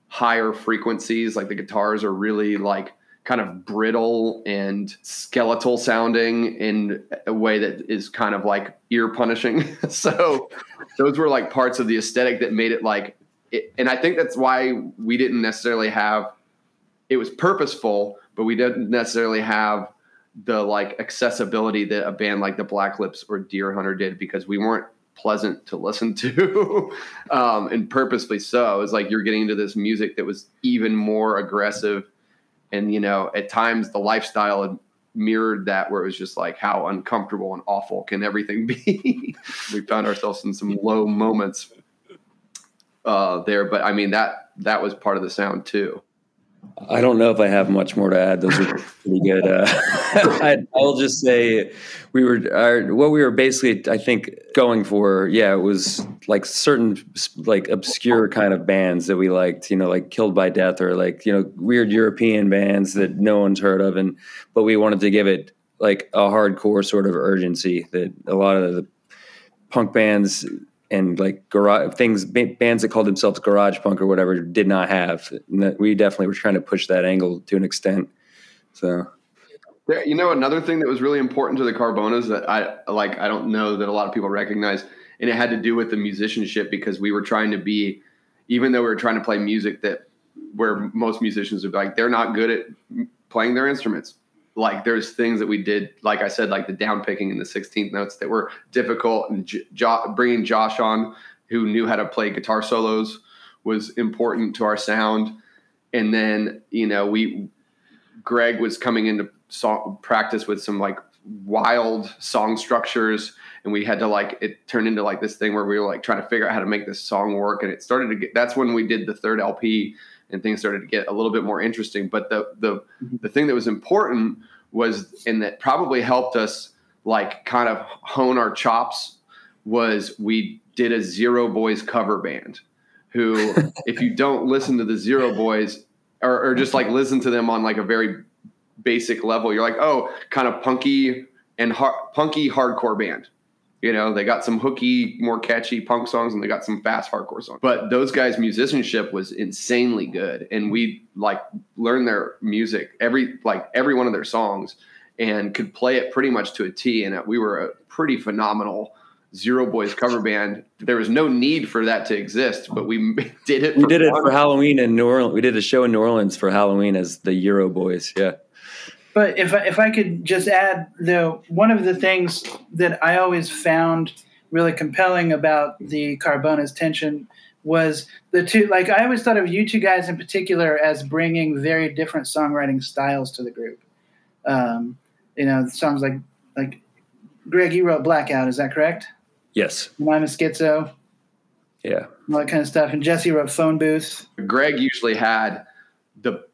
higher frequencies. Like the guitars are really like kind of brittle and skeletal sounding in a way that is kind of like ear punishing. so those were like parts of the aesthetic that made it like, it, and I think that's why we didn't necessarily have. It was purposeful, but we didn't necessarily have the like accessibility that a band like the Black Lips or Deerhunter did because we weren't pleasant to listen to, um, and purposely so. It's like you're getting into this music that was even more aggressive, and you know, at times the lifestyle had mirrored that, where it was just like how uncomfortable and awful can everything be. we found ourselves in some low moments uh, there, but I mean that that was part of the sound too. I don't know if I have much more to add. Those are pretty good. Uh, I, will just say we were our, what we were basically, I think, going for. Yeah, it was like certain like obscure kind of bands that we liked. You know, like Killed by Death or like you know weird European bands that no one's heard of, and but we wanted to give it like a hardcore sort of urgency that a lot of the punk bands and like garage things bands that called themselves garage punk or whatever did not have we definitely were trying to push that angle to an extent so. You know another thing that was really important to the carbonas that i like i don't know that a lot of people recognize and it had to do with the musicianship because we were trying to be even though we were trying to play music that where most musicians are like they're not good at playing their instruments like there's things that we did, like I said, like the down picking and the 16th notes that were difficult, and jo- bringing Josh on, who knew how to play guitar solos, was important to our sound. And then you know we, Greg was coming into song practice with some like wild song structures and we had to like it turned into like this thing where we were like trying to figure out how to make this song work and it started to get that's when we did the third lp and things started to get a little bit more interesting. But the the mm-hmm. the thing that was important was, and that probably helped us like kind of hone our chops was we did a Zero Boys cover band. Who, if you don't listen to the Zero Boys, or, or just like listen to them on like a very basic level, you're like, oh, kind of punky and har- punky hardcore band. You know, they got some hooky, more catchy punk songs and they got some fast hardcore songs. But those guys' musicianship was insanely good. And we like learned their music, every like every one of their songs, and could play it pretty much to a T. And we were a pretty phenomenal Zero Boys cover band. There was no need for that to exist, but we did it. We did it for Halloween in New Orleans. We did a show in New Orleans for Halloween as the Euro Boys. Yeah. But if if I could just add, though, one of the things that I always found really compelling about the Carbonas tension was the two. Like I always thought of you two guys in particular as bringing very different songwriting styles to the group. Um, you know, songs like like Greg, you wrote Blackout. Is that correct? Yes. I'm a schizo. Yeah. All that kind of stuff. And Jesse wrote Phone Booth. Greg usually had the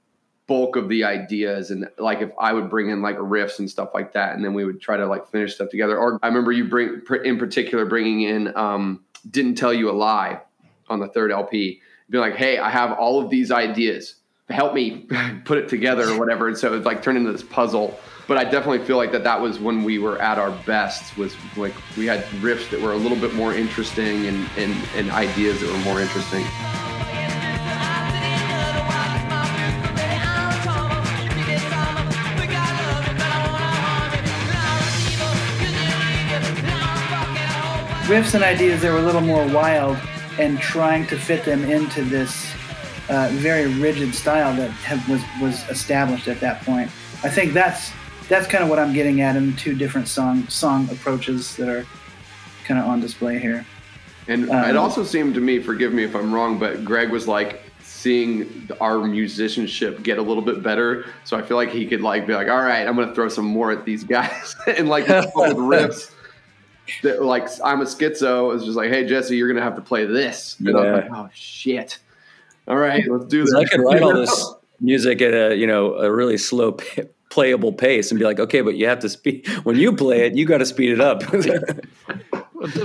bulk of the ideas and like if I would bring in like riffs and stuff like that and then we would try to like finish stuff together. Or I remember you bring in particular bringing in um didn't tell you a lie on the third LP be like hey I have all of these ideas. Help me put it together or whatever. And so it like turned into this puzzle. But I definitely feel like that that was when we were at our best was like we had riffs that were a little bit more interesting and and, and ideas that were more interesting riffs and ideas that were a little more wild and trying to fit them into this uh, very rigid style that have, was was established at that point. I think that's that's kind of what I'm getting at in two different song song approaches that are kind of on display here. And um, it also seemed to me, forgive me if I'm wrong, but Greg was like seeing our musicianship get a little bit better. So I feel like he could like be like, all right, I'm going to throw some more at these guys and like with riffs. That, like I'm a schizo. It's just like, hey Jesse, you're gonna have to play this. And yeah. I'm like, oh shit. All right, let's do this. I can write all this music at a you know a really slow playable pace and be like, okay, but you have to speed when you play it, you got to speed it up.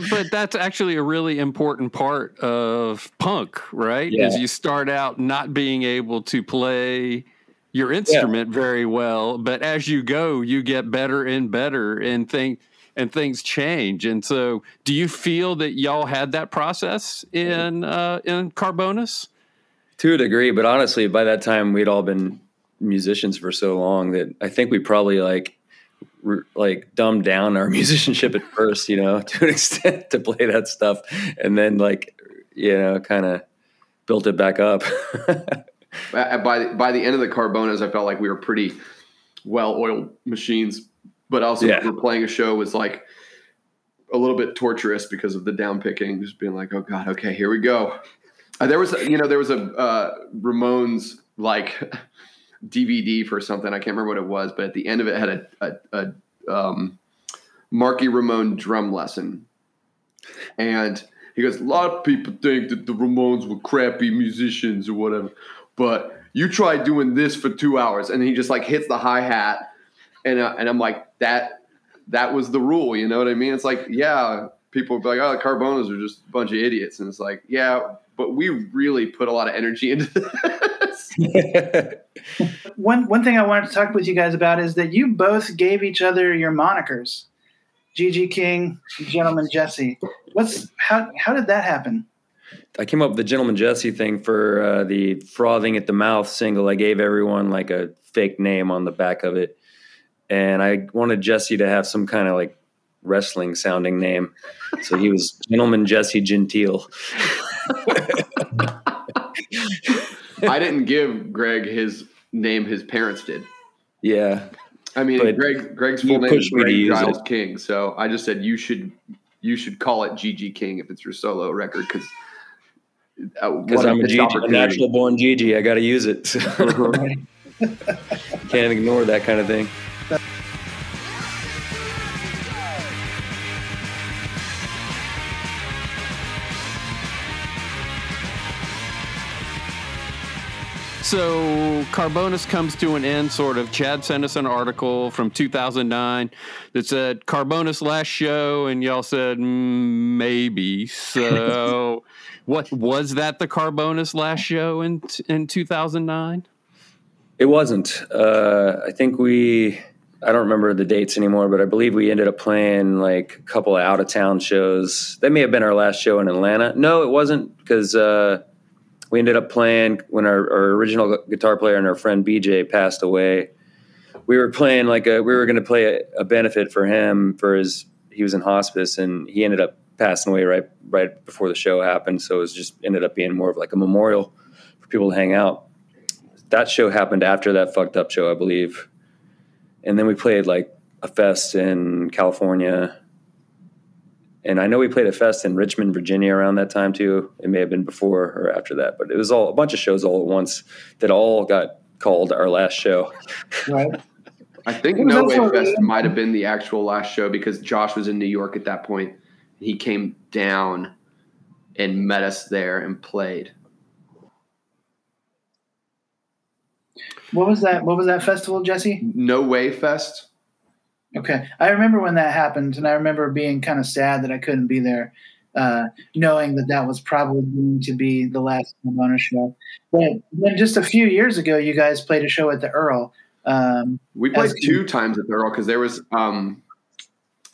but that's actually a really important part of punk, right? Yeah. Is you start out not being able to play your instrument yeah. very well, but as you go, you get better and better and think and things change. And so, do you feel that y'all had that process in uh, in Carbonas? To a degree, but honestly, by that time, we'd all been musicians for so long that I think we probably like re- like dumbed down our musicianship at first, you know, to an extent to play that stuff, and then like you know, kind of built it back up. by by the end of the Carbonas, I felt like we were pretty well oiled machines, but also yeah. we're playing a show was like a little bit torturous because of the down picking, just being like, oh god, okay, here we go. Uh, there was, you know, there was a uh, Ramones like DVD for something. I can't remember what it was, but at the end of it had a, a, a um, Marky Ramone drum lesson. And he goes, a lot of people think that the Ramones were crappy musicians or whatever, but you try doing this for two hours, and he just like hits the hi hat, and uh, and I'm like that. That was the rule, you know what I mean? It's like, yeah, people be like, oh, the Carbonas are just a bunch of idiots, and it's like, yeah, but we really put a lot of energy into this. one one thing I wanted to talk with you guys about is that you both gave each other your monikers, GG King, Gentleman Jesse. What's how how did that happen? I came up with the Gentleman Jesse thing for uh, the frothing at the mouth single. I gave everyone like a fake name on the back of it, and I wanted Jesse to have some kind of like wrestling sounding name. So he was Gentleman Jesse Gentile. I didn't give Greg his name his parents did. Yeah. I mean, Greg Greg's full name is Greg Giles it. King. So I just said you should you should call it GG King if it's your solo record because because uh, I'm a, GG, a natural born GG. I got to use it. Can't ignore that kind of thing. So Carbonas comes to an end, sort of. Chad sent us an article from 2009 that said Carbonas last show, and y'all said mm, maybe. So, what was that? The Carbonas last show in in 2009? It wasn't. Uh, I think we. I don't remember the dates anymore, but I believe we ended up playing like a couple of out of town shows. That may have been our last show in Atlanta. No, it wasn't because. Uh, we ended up playing when our, our original guitar player and our friend BJ passed away. We were playing like a we were going to play a, a, benefit for him for his he was in hospice and he ended up passing away right right before the show happened. So it was just ended up being more of like a memorial for people to hang out. That show happened after that fucked up show, I believe. And then we played like a fest in California and I know we played a fest in Richmond, Virginia around that time too. It may have been before or after that, but it was all a bunch of shows all at once that all got called our last show. Right. I think No Way Fest might have been the actual last show because Josh was in New York at that point. He came down and met us there and played. What was that? What was that festival, Jesse? No Way Fest. Okay, I remember when that happened, and I remember being kind of sad that I couldn't be there, uh, knowing that that was probably going to be the last Bonus show. But then, just a few years ago, you guys played a show at the Earl. Um, we played two times at the Earl because there was um,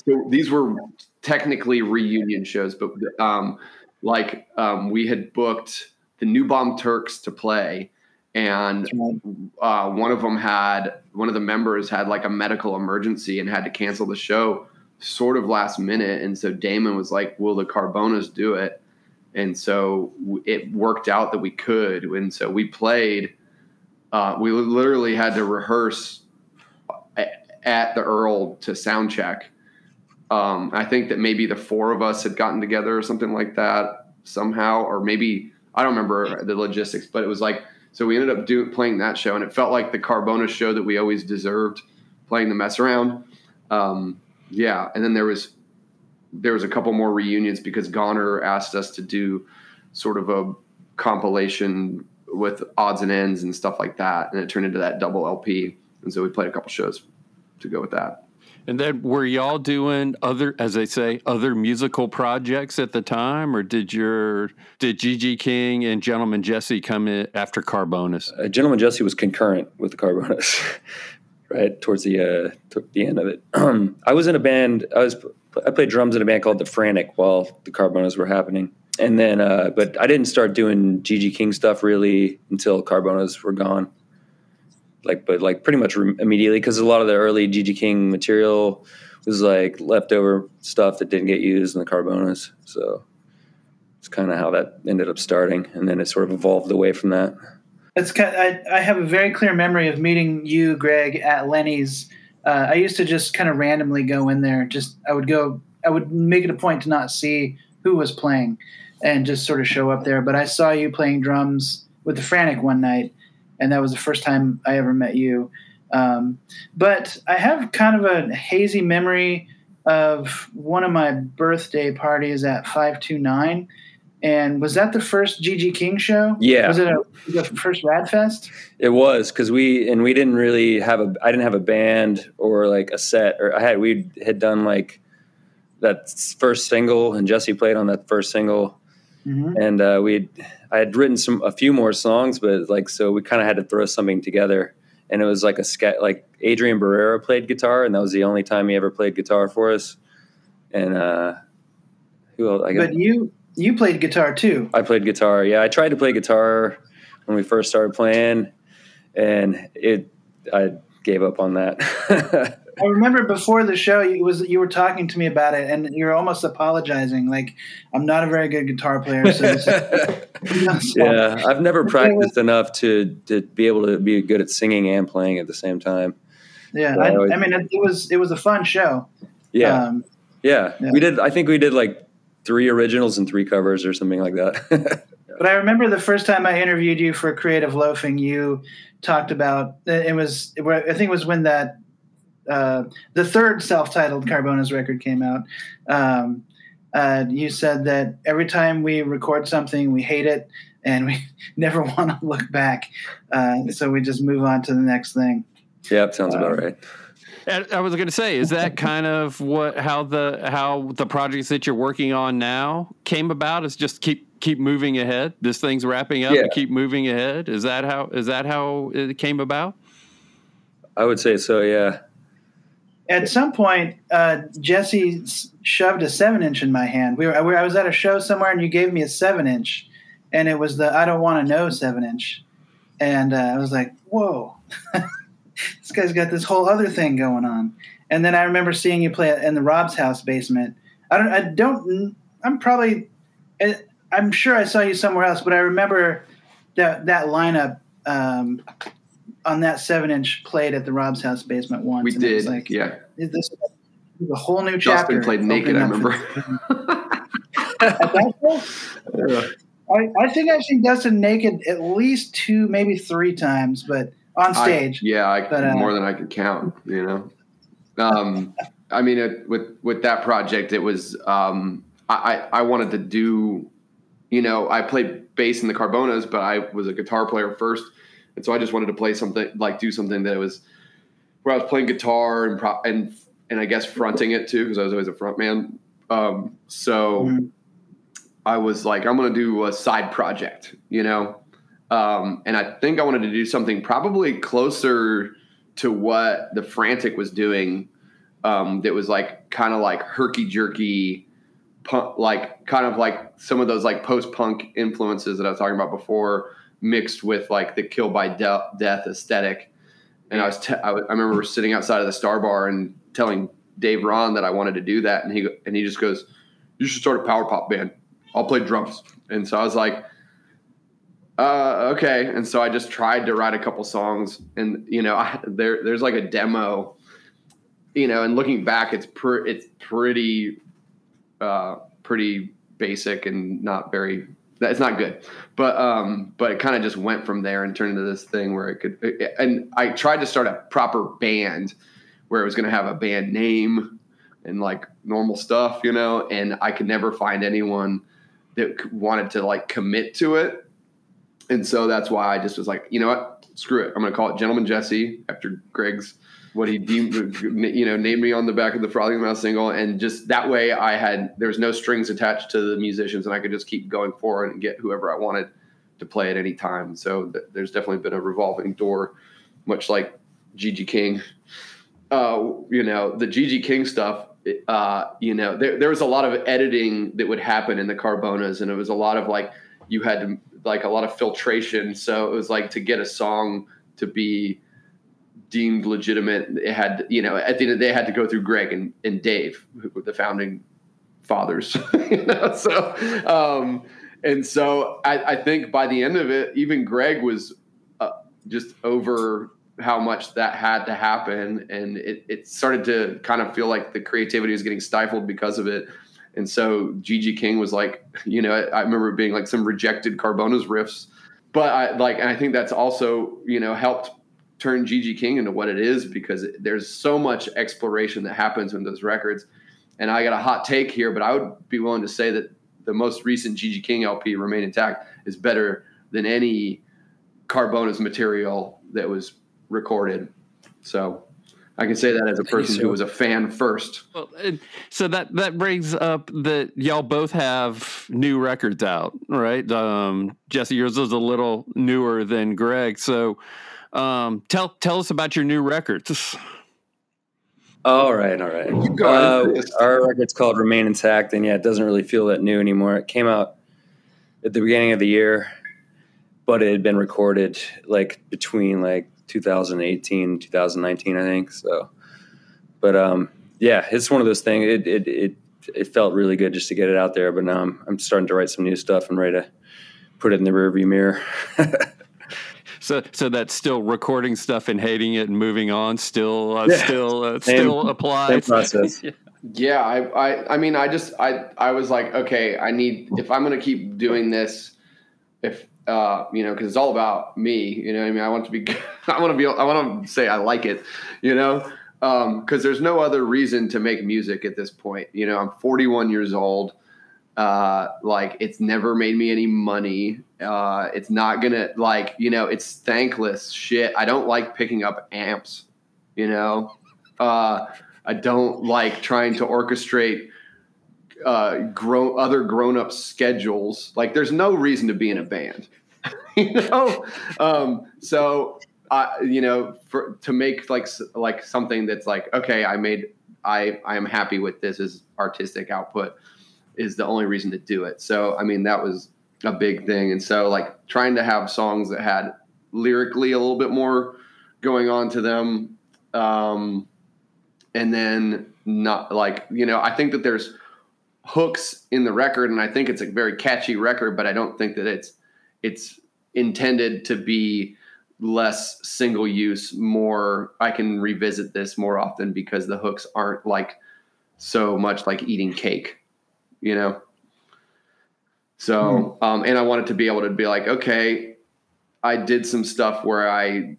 so these were technically reunion shows, but um, like um, we had booked the New Bomb Turks to play and uh, one of them had one of the members had like a medical emergency and had to cancel the show sort of last minute and so damon was like will the carbonas do it and so it worked out that we could. And so we played. Uh, we literally had to rehearse at the Earl to sound check. Um, I think that maybe the four of us had gotten together or something like that somehow, or maybe I don't remember the logistics, but it was like so we ended up doing playing that show, and it felt like the Carbona show that we always deserved playing the mess around. Um, yeah, and then there was there was a couple more reunions because Goner asked us to do sort of a compilation with odds and ends and stuff like that, and it turned into that double LP. And so we played a couple shows to go with that. And then were y'all doing other, as they say, other musical projects at the time, or did your did GG King and Gentleman Jesse come in after Carbonas? Uh, Gentleman Jesse was concurrent with the Carbonas, right towards the uh, the end of it. I was in a band. I was I played drums in a band called the Frantic while the Carbonas were happening, and then uh, but I didn't start doing GG King stuff really until Carbonas were gone like but like pretty much re- immediately because a lot of the early GG King material was like leftover stuff that didn't get used in the Carbonas. So it's kind of how that ended up starting, and then it sort of evolved away from that. It's kind of, I, I have a very clear memory of meeting you, Greg, at Lenny's. Uh, I used to just kind of randomly go in there. Just I would go. I would make it a point to not see who was playing, and just sort of show up there. But I saw you playing drums with the Frantic one night, and that was the first time I ever met you. Um, but I have kind of a hazy memory of one of my birthday parties at 529. And was that the first GG King show? Yeah. Was it a, the first Radfest? It was because we and we didn't really have a. I didn't have a band or like a set, or I had we had done like that first single, and Jesse played on that first single, mm-hmm. and uh, we I had written some a few more songs, but like so we kind of had to throw something together, and it was like a sketch. Like Adrian Barrera played guitar, and that was the only time he ever played guitar for us. And uh, who else? I but you you played guitar too. I played guitar. Yeah, I tried to play guitar when we first started playing, and it I gave up on that. I remember before the show, you was you were talking to me about it, and you were almost apologizing, like I'm not a very good guitar player. So, you know, so yeah, I've never practiced enough to to be able to be good at singing and playing at the same time. Yeah, so I, I, always, I, mean, it, it, was it was a fun show. Yeah. Um, yeah, yeah, we did. I think we did like three originals and three covers or something like that. but I remember the first time I interviewed you for Creative Loafing, you talked about it was I think it was when that uh, the third self-titled Carbonas record came out, um, uh, you said that every time we record something, we hate it and we never want to look back. Uh, so we just move on to the next thing. Yep, sounds about um, right. I was going to say, is that kind of what how the how the projects that you're working on now came about? Is just keep keep moving ahead. This thing's wrapping up, yeah. and keep moving ahead. Is that how is that how it came about? I would say so. Yeah at some point, uh, Jesse shoved a seven inch in my hand. We were, I was at a show somewhere, and you gave me a seven inch, and it was the I don't want to know seven inch, and uh, I was like, whoa, this guy's got this whole other thing going on. And then I remember seeing you play in the Rob's house basement. I don't, I don't, I'm probably, I'm sure I saw you somewhere else, but I remember that that lineup. Um, on that seven inch played at the Rob's House basement once. We did, like, yeah. This is a whole new chapter. Justin played naked. I remember. I, I, think I've seen Dustin naked at least two, maybe three times, but on stage. I, yeah, I, but, uh, more than I could count. You know, um, I mean, it, with with that project, it was um, I I wanted to do, you know, I played bass in the Carbonas, but I was a guitar player first and so I just wanted to play something like do something that was where I was playing guitar and pro- and and I guess fronting it too because I was always a front man. Um, so mm-hmm. I was like, I'm going to do a side project, you know, um, and I think I wanted to do something probably closer to what the Frantic was doing. Um, that was like kind of like herky jerky, punk, like kind of like some of those like post punk influences that I was talking about before mixed with like the kill by de- death aesthetic. And I was, te- I, w- I remember sitting outside of the Star Bar and telling Dave Ron that I wanted to do that, and he and he just goes, "You should start a power pop band. I'll play drums." And so I was like, uh, okay. And so I just tried to write a couple songs, and you know, I, there there's like a demo, you know, and looking back, it's per, it's pretty, uh, pretty basic and not very. It's not good, but um, but it kind of just went from there and turned into this thing where it could. It, and I tried to start a proper band, where it was going to have a band name and like normal stuff, you know. And I could never find anyone that wanted to like commit to it and so that's why I just was like, you know what, screw it. I'm going to call it Gentleman Jesse after Greg's what he deemed, you know, named me on the back of the Frothing Mouth single, and just that way I had there was no strings attached to the musicians, and I could just keep going forward and get whoever I wanted to play at any time. So th- there's definitely been a revolving door, much like GG King. Uh, you know, the GG King stuff. Uh, you know, there, there was a lot of editing that would happen in the Carbonas, and it was a lot of like you had to like a lot of filtration. So it was like to get a song to be deemed legitimate, it had you know at the end of the day, had to go through Greg and, and Dave, who the founding fathers. you know? So um, and so I, I, think by the end of it, even Greg was uh, just over how much that had to happen, and it, it started to kind of feel like the creativity was getting stifled because of it. And so GG King was like, you know, I, remember being like some rejected Carbonas riffs, but I like, and I think that's also, you know, helped turn GG King into what it is because there's so much exploration that happens in those records. And I got a hot take here, but I would be willing to say that the most recent GG King LP, Remain Intact, is better than any Carbonas material that was recorded. So I can say that as a person so. who was a fan first. Well, so that that brings up that y'all both have new records out, right? Um, Jesse, yours is a little newer than Greg. So, um, tell tell us about your new records. All right, all right. Uh, our record's called "Remain Intact," and yeah, it doesn't really feel that new anymore. It came out at the beginning of the year, but it had been recorded like between like 2018, 2019, I think. So, but um, yeah, it's one of those things. It, it it it felt really good just to get it out there. But now I'm I'm starting to write some new stuff and ready to put it in the rearview mirror. so so that's still recording stuff and hating it and moving on. Still uh, yeah. still uh, same, still applies. Process. yeah. yeah, I, I I mean I just I I was like okay I need if I'm gonna keep doing this if uh, you know, because it's all about me. You know, I mean, I want to be, I want to be, I want to say I like it. You know, because um, there's no other reason to make music at this point. You know, I'm 41 years old. Uh, like it's never made me any money. Uh, it's not gonna like you know it's thankless shit. I don't like picking up amps. You know, uh, I don't like trying to orchestrate uh, grown other grown up schedules. Like, there's no reason to be in a band, you know. Um, so, uh, you know, for to make like like something that's like, okay, I made, I I am happy with this as artistic output is the only reason to do it. So, I mean, that was a big thing, and so like trying to have songs that had lyrically a little bit more going on to them, um, and then not like you know, I think that there's hooks in the record, and I think it's a very catchy record. But I don't think that it's it's intended to be less single use. More, I can revisit this more often because the hooks aren't like so much like eating cake, you know. So, hmm. um, and I wanted to be able to be like, okay, I did some stuff where I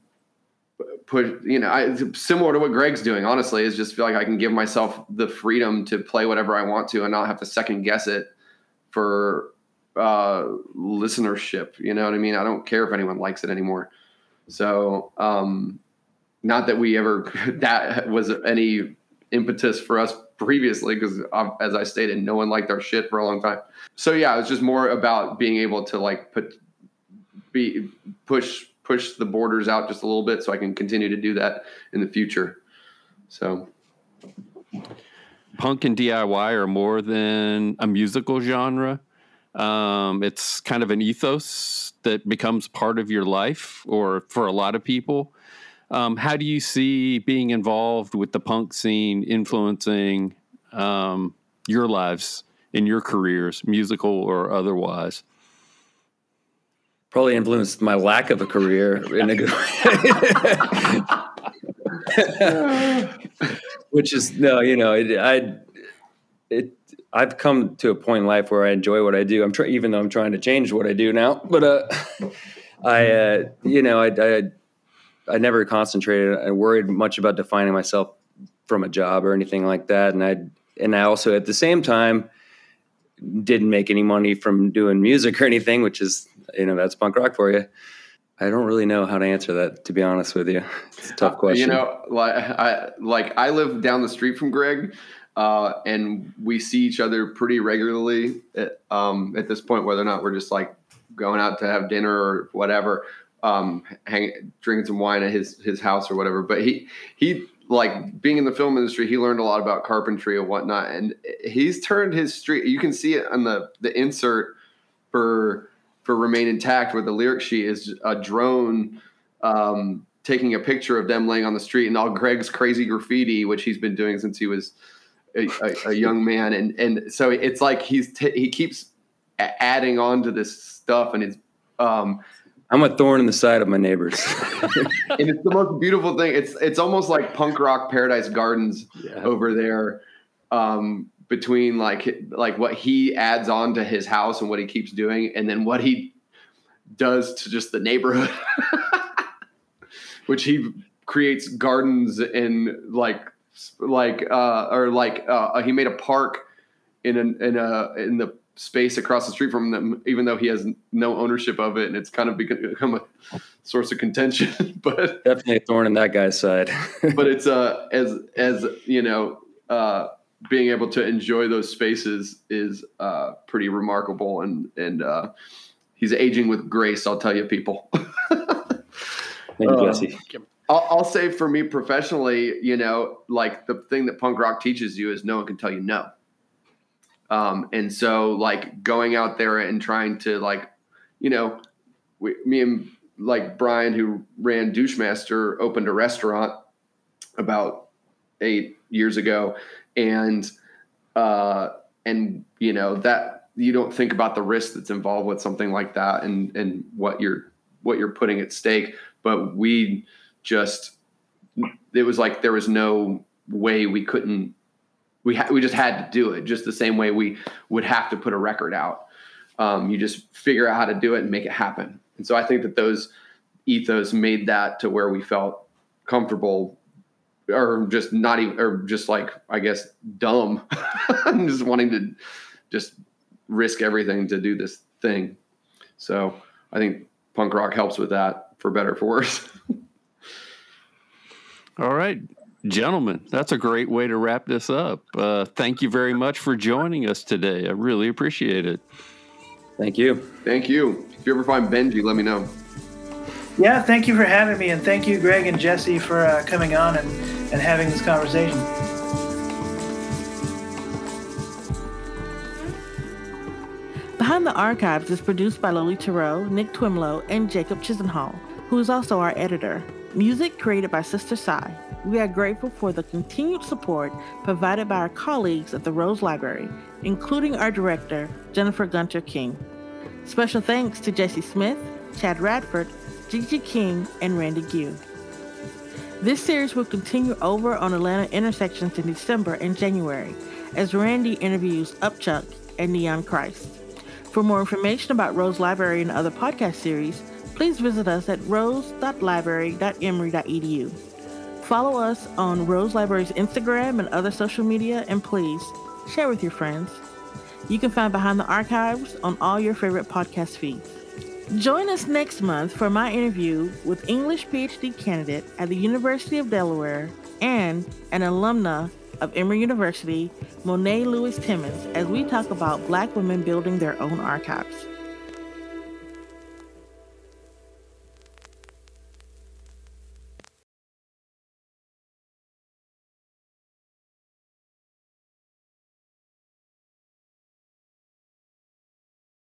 put you know I, similar to what Greg's doing. Honestly, is just feel like I can give myself the freedom to play whatever I want to and not have to second guess it for uh, listenership. You know what I mean? I don't care if anyone likes it anymore. So, um, not that we ever that was any impetus for us previously because um, as I stated, no one liked our shit for a long time. So yeah, it's just more about being able to like put be push push the borders out just a little bit so I can continue to do that in the future. So punk and DIY are more than a musical genre. Um, it's kind of an ethos that becomes part of your life, or for a lot of people. Um, how do you see being involved with the punk scene influencing um, your lives in your careers, musical or otherwise? probably influenced my lack of a career in a good way. Which is no, you know, it, I it I've come to a point in life where I enjoy what I do. I'm even though I'm trying to change what I do now. But uh, I, uh, you know, I, I, I never concentrated. I worried much about defining myself from a job or anything like that. And I, and I also at the same time didn't make any money from doing music or anything, which is, you know, that's punk rock for you. I don't really know how to answer that, to be honest with you. It's a tough question. You know, like I like I live down the street from Greg, uh, and we see each other pretty regularly. At, um, at this point, whether or not we're just like going out to have dinner or whatever, um, hang, drinking some wine at his his house or whatever. But he he like being in the film industry, he learned a lot about carpentry and whatnot, and he's turned his street. You can see it on the the insert for for Remain Intact, where the lyric sheet is a drone um, taking a picture of them laying on the street and all Greg's crazy graffiti, which he's been doing since he was a, a, young man. And, and so it's like he's, t- he keeps adding on to this stuff and it's, um, I'm a thorn in the side of my neighbors. and it's the most beautiful thing. It's, it's almost like punk rock paradise gardens yeah. over there. Um, between like like what he adds on to his house and what he keeps doing and then what he does to just the neighborhood which he creates gardens in like like uh or like uh he made a park in an in a in the space across the street from them even though he has no ownership of it and it's kind of become a source of contention but definitely a thorn in that guy's side but it's uh as as you know uh being able to enjoy those spaces is uh, pretty remarkable, and and uh, he's aging with grace. I'll tell you, people. Thank you, Jesse. Uh, I'll, I'll, say for me professionally, you know, like the thing that punk rock teaches you is no one can tell you no. Um, and so, like going out there and trying to like, you know, we, me and like Brian, who ran Douchemaster, opened a restaurant about eight years ago, and uh, and you know that you don't think about the risk that's involved with something like that and and what you're what you're putting at stake. But we just it was like there was no way we couldn't we ha- we just had to do it just the same way we would have to put a record out um, you just figure out how to do it and make it happen and so i think that those ethos made that to where we felt comfortable or just not even, or just like I guess dumb, just wanting to just risk everything to do this thing. So I think punk rock helps with that, for better for worse. All right, gentlemen, that's a great way to wrap this up. Uh, thank you very much for joining us today. I really appreciate it. Thank you. Thank you. If you ever find Benji, let me know. Yeah, thank you for having me, and thank you, Greg and Jesse, for uh, coming on and, and having this conversation. Behind the Archives is produced by Lolita Rowe, Nick Twimlow, and Jacob Chisenhall, who is also our editor. Music created by Sister Sai. We are grateful for the continued support provided by our colleagues at the Rose Library, including our director, Jennifer Gunter King. Special thanks to Jesse Smith, Chad Radford, GG King, and Randy Gue. This series will continue over on Atlanta intersections in December and January as Randy interviews Upchuck and Neon Christ. For more information about Rose Library and other podcast series, please visit us at rose.library.emory.edu. Follow us on Rose Library's Instagram and other social media, and please share with your friends. You can find Behind the Archives on all your favorite podcast feeds. Join us next month for my interview with English PhD candidate at the University of Delaware and an alumna of Emory University, Monet Lewis Timmons, as we talk about Black women building their own archives.